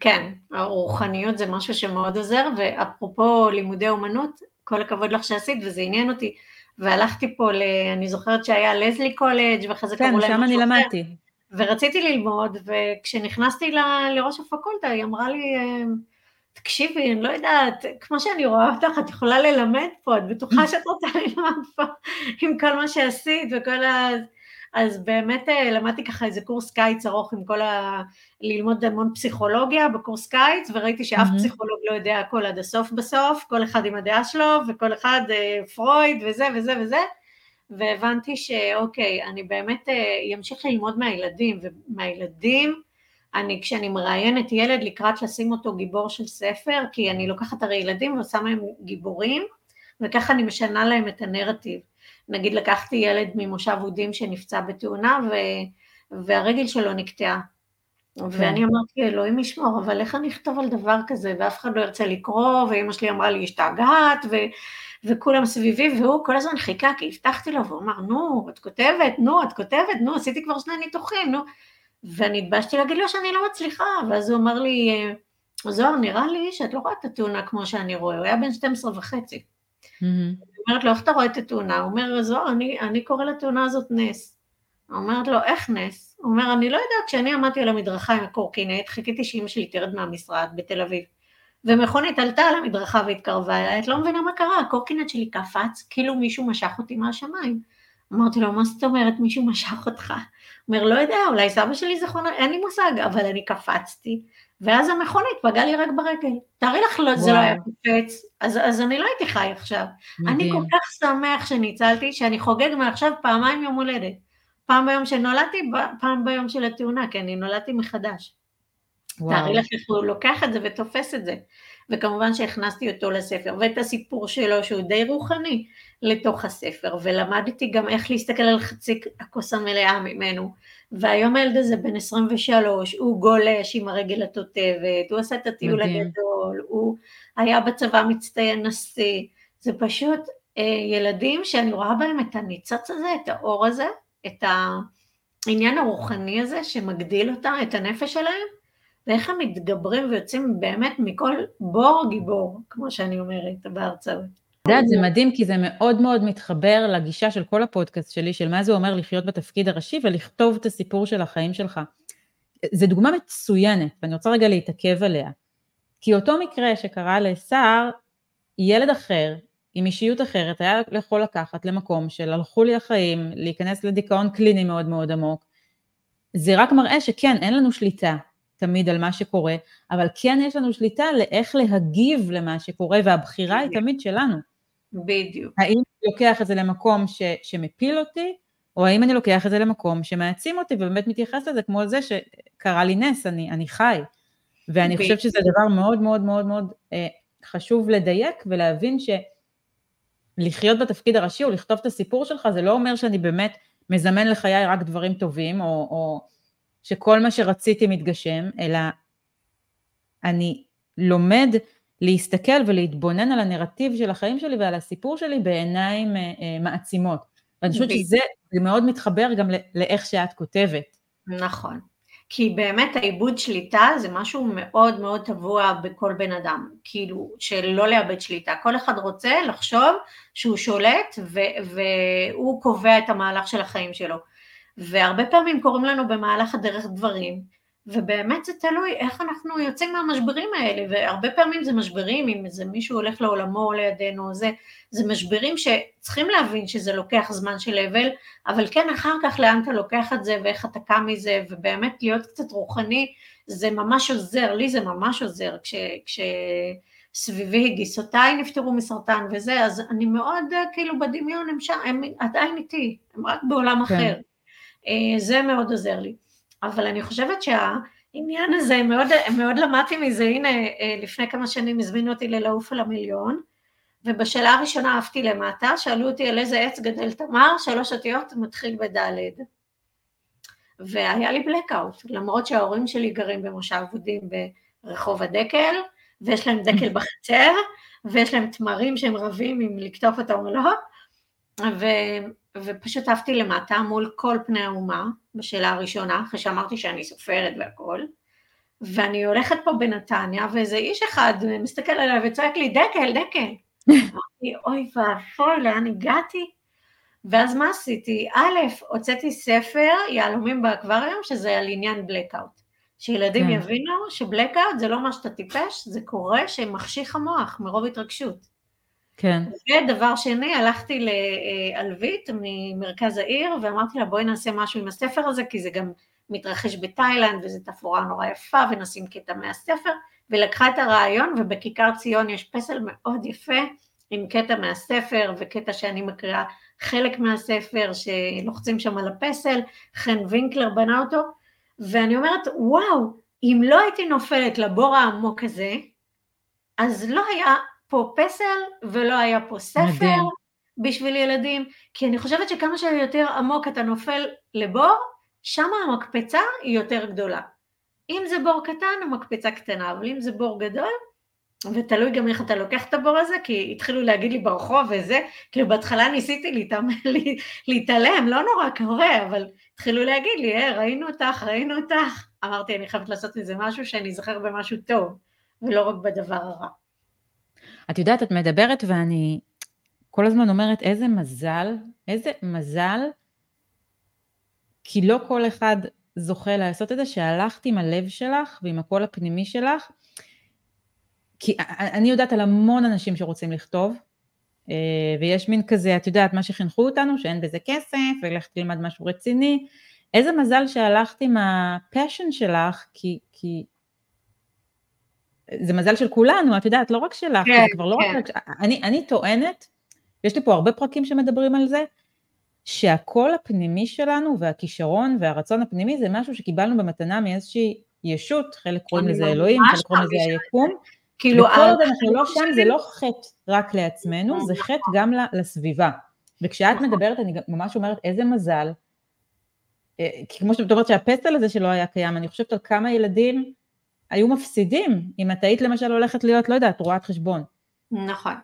כן, הרוחניות זה משהו שמאוד עוזר, ואפרופו לימודי אומנות, כל הכבוד לך שעשית, וזה עניין אותי. והלכתי פה, ל... אני זוכרת שהיה לזלי קולג' ואחרי זה כן, קראו להם... כן, שם אני למדתי. ורציתי ללמוד, וכשנכנסתי ל... לראש הפקולטה, היא אמרה לי, אמ, תקשיבי, אני לא יודעת, כמו שאני רואה אותך, את יכולה ללמד פה, את בטוחה שאת רוצה ללמוד פה עם כל מה שעשית וכל ה... אז באמת אה, למדתי ככה איזה קורס קיץ ארוך עם כל ה... ללמוד המון פסיכולוגיה בקורס קיץ, וראיתי שאף mm-hmm. פסיכולוג לא יודע הכל עד הסוף בסוף, כל אחד עם הדעה שלו, וכל אחד אה, פרויד וזה וזה וזה, והבנתי שאוקיי, אני באמת אמשיך אה, ללמוד מהילדים, ומהילדים, אני כשאני מראיינת ילד לקראת לשים אותו גיבור של ספר, כי אני לוקחת הרי ילדים ועושה מהם גיבורים, וככה אני משנה להם את הנרטיב. נגיד לקחתי ילד ממושב אודים שנפצע בתאונה והרגל שלו נקטעה. ואני אמרתי, אלוהים ישמור, אבל איך אני אכתוב על דבר כזה, ואף אחד לא ירצה לקרוא, ואימא שלי אמרה לי, השתגעת, ו... וכולם סביבי, והוא כל הזמן חיכה, כי הבטחתי לו, והוא אמר, נו, את כותבת, נו, את כותבת, נו, עשיתי כבר שני ניתוחים, נו. ואני התבאשתי להגיד לו שאני לא מצליחה, ואז הוא אמר לי, זוהר, נראה לי שאת לא רואה את התאונה כמו שאני רואה, הוא היה בן 12 וחצי. Mm-hmm. אומרת לו, איך אתה רואה את התאונה? הוא אומר, זוהר, אני, אני קורא לתאונה הזאת נס. אומרת לו, איך נס? הוא אומר, אני לא יודעת, כשאני עמדתי על המדרכה עם הקורקינט, חיכיתי שאמא שלי תרד מהמשרד בתל אביב. ומכונית עלתה על המדרכה והתקרבה אליי, את לא מבינה מה קרה, הקורקינט שלי קפץ, כאילו מישהו משך אותי מהשמיים. אמרתי לו, מה זאת אומרת מישהו משך אותך? אומר, לא יודע, אולי סבא שלי זכרונה, אין לי מושג, אבל אני קפצתי, ואז המכונית פגעה לי רק ברגל. תארי לך, לא, זה לא היה קופץ, אז, אז אני לא הייתי חי עכשיו. מדהים. אני כל כך שמח שניצלתי, שאני חוגג מעכשיו פעמיים יום הולדת. פעם ביום שנולדתי, פעם ביום של התאונה, כי אני נולדתי מחדש. תארי לך איך הוא לוקח את זה ותופס את זה. וכמובן שהכנסתי אותו לספר, ואת הסיפור שלו שהוא די רוחני לתוך הספר, ולמדתי גם איך להסתכל על חצי הכוס המלאה ממנו. והיום הילד הזה בן 23, הוא גולש עם הרגל התותבת, הוא עשה את הטיול. הגדול, הוא היה בצבא מצטיין נשיא, זה פשוט אה, ילדים שאני רואה בהם את הניצוץ הזה, את האור הזה, את העניין הרוחני הזה שמגדיל אותם, את הנפש שלהם, ואיך הם מתגברים ויוצאים באמת מכל בור גיבור, כמו שאני אומרת בהרצאות. את יודעת, זה מדהים, כי זה מאוד מאוד מתחבר לגישה של כל הפודקאסט שלי, של מה זה אומר לחיות בתפקיד הראשי ולכתוב את הסיפור של החיים שלך. זו דוגמה מצוינת, ואני רוצה רגע להתעכב עליה. כי אותו מקרה שקרה לסער, ילד אחר, עם אישיות אחרת, היה יכול לקחת למקום של הלכו לי החיים, להיכנס לדיכאון קליני מאוד מאוד עמוק. זה רק מראה שכן, אין לנו שליטה תמיד על מה שקורה, אבל כן יש לנו שליטה לאיך להגיב למה שקורה, והבחירה היא תמיד שלנו. בדיוק. האם אני לוקח את זה למקום ש, שמפיל אותי, או האם אני לוקח את זה למקום שמעצים אותי ובאמת מתייחס לזה כמו זה שקרה לי נס, אני, אני חי. ואני בדיוק. חושבת שזה דבר מאוד מאוד מאוד מאוד אה, חשוב לדייק ולהבין שלחיות בתפקיד הראשי או לכתוב את הסיפור שלך, זה לא אומר שאני באמת מזמן לחיי רק דברים טובים, או, או שכל מה שרציתי מתגשם, אלא אני לומד להסתכל ולהתבונן על הנרטיב של החיים שלי ועל הסיפור שלי בעיניים אה, אה, מעצימות. ואני חושבת שזה מאוד מתחבר גם לאיך שאת כותבת. נכון. כי באמת העיבוד שליטה זה משהו מאוד מאוד טבוע בכל בן אדם, כאילו שלא לאבד שליטה, כל אחד רוצה לחשוב שהוא שולט ו- והוא קובע את המהלך של החיים שלו, והרבה פעמים קורים לנו במהלך הדרך דברים, ובאמת זה תלוי איך אנחנו יוצאים מהמשברים האלה, והרבה פעמים זה משברים, אם איזה מישהו הולך לעולמו לידינו, זה, זה משברים שצריכים להבין שזה לוקח זמן של אבל, אבל כן אחר כך לאן אתה לוקח את זה ואיך אתה קם מזה, ובאמת להיות קצת רוחני, זה ממש עוזר, לי זה ממש עוזר, כש... כש סביבי גיסותיי נפטרו מסרטן וזה, אז אני מאוד כאילו בדמיון, הם שם, הם עדיין איתי, הם רק בעולם כן. אחר. אה, זה מאוד עוזר לי. אבל אני חושבת שהעניין הזה, מאוד, מאוד למדתי מזה, הנה אה, לפני כמה שנים הזמינו אותי ללעוף על המיליון, ובשאלה הראשונה עפתי למטה, שאלו אותי על איזה עץ גדל תמר, שלוש אותיות מתחיל בדלת. והיה לי בלקאוט, למרות שההורים שלי גרים במושב אבודים ברחוב הדקל, ויש להם דקל בחצר, ויש להם תמרים שהם רבים אם לקטוף אותם או לא, ו, ופשוט עפתי למטה מול כל פני האומה בשאלה הראשונה, אחרי שאמרתי שאני סופרת והכל, ואני הולכת פה בנתניה, ואיזה איש אחד מסתכל עליי וצועק לי, דקל, דקל. אמרתי, אוי ואבוי, לאן הגעתי? ואז מה עשיתי? א', הוצאתי ספר, יהלומים באקווריום, שזה על עניין בלקאוט. שילדים כן. יבינו שבלקאוט זה לא מה שאתה טיפש, זה קורה שמחשיך המוח מרוב התרגשות. כן. ודבר שני, הלכתי לאלבית ממרכז העיר ואמרתי לה בואי נעשה משהו עם הספר הזה כי זה גם מתרחש בתאילנד וזו תפאורה נורא יפה ונשים קטע מהספר ולקחה את הרעיון ובכיכר ציון יש פסל מאוד יפה עם קטע מהספר וקטע שאני מקריאה חלק מהספר שלוחצים שם על הפסל, חן וינקלר בנה אותו ואני אומרת וואו אם לא הייתי נופלת לבור העמוק הזה אז לא היה פה פסל ולא היה פה ספר מדהים. בשביל ילדים, כי אני חושבת שכמה שיותר עמוק אתה נופל לבור, שם המקפצה היא יותר גדולה. אם זה בור קטן, המקפצה קטנה, אבל אם זה בור גדול, ותלוי גם איך אתה לוקח את הבור הזה, כי התחילו להגיד לי ברחוב וזה, כאילו בהתחלה ניסיתי להתעלם, לא נורא קורה, אבל התחילו להגיד לי, אה, ראינו אותך, ראינו אותך. אמרתי, אני חייבת לעשות מזה משהו שאני אזכר במשהו טוב, ולא רק בדבר הרע. את יודעת, את מדברת ואני כל הזמן אומרת, איזה מזל, איזה מזל, כי לא כל אחד זוכה לעשות את זה, שהלכת עם הלב שלך ועם הקול הפנימי שלך, כי אני יודעת על המון אנשים שרוצים לכתוב, אה, ויש מין כזה, את יודעת, מה שחינכו אותנו, שאין בזה כסף, ולכת תלמד משהו רציני. איזה מזל שהלכת עם ה passion שלך, כי, כי זה מזל של כולנו, את יודעת, לא רק שלך, כן, זה כבר לא כן. רק... אני, אני טוענת, יש לי פה הרבה פרקים שמדברים על זה, שהקול הפנימי שלנו והכישרון והרצון הפנימי זה משהו שקיבלנו במתנה מאיזושהי ישות, חלק קוראים לזה אלוהים, חלק קוראים לזה היקום. כאילו, וכל עוד אנחנו לא שם, זה לא חטא רק לעצמנו, זה חטא גם לסביבה. וכשאת נכון. מדברת, אני ממש אומרת, איזה מזל, אה, כי כמו שאת אומרת שהפסל הזה שלא היה קיים, אני חושבת על כמה ילדים היו מפסידים, אם את היית למשל הולכת להיות, לא יודעת, רואת חשבון. נכון,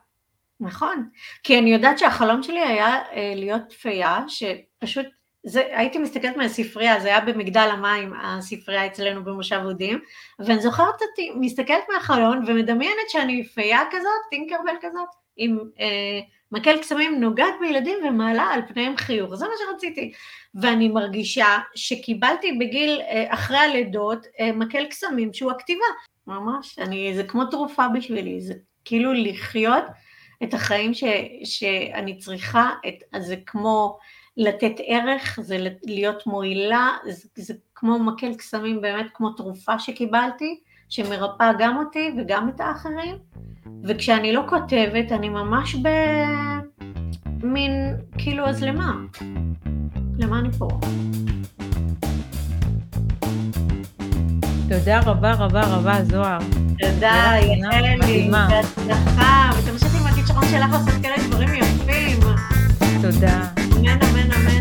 נכון. כי אני יודעת שהחלום שלי היה אה, להיות פייה, שפשוט, זה, הייתי מסתכלת מהספרייה, זה היה במגדל המים, הספרייה אצלנו במושב אודים, ואני זוכרת אותי, מסתכלת מהחלון ומדמיינת שאני פייה כזאת, טינקרבל כזאת, עם אה, מקל קסמים נוגעת בילדים ומעלה על פניהם חיוך, זה מה שרציתי. ואני מרגישה שקיבלתי בגיל, אה, אחרי הלידות, אה, מקל קסמים שהוא הכתיבה. ממש, אני, זה כמו תרופה בשבילי, זה כאילו לחיות את החיים ש, שאני צריכה, את, זה כמו לתת ערך, זה להיות מועילה, זה, זה כמו מקל קסמים, באמת כמו תרופה שקיבלתי, שמרפאה גם אותי וגם את האחרים. וכשאני לא כותבת, אני ממש במין, כאילו, אז למה? למה אני פה? תודה רבה רבה רבה, זוהר. תודה, יעלי, בהצלחה, ותמשיכי עם הכישרון שלך לעשות כאלה דברים יפים. תודה. אמן, אמן, אמן.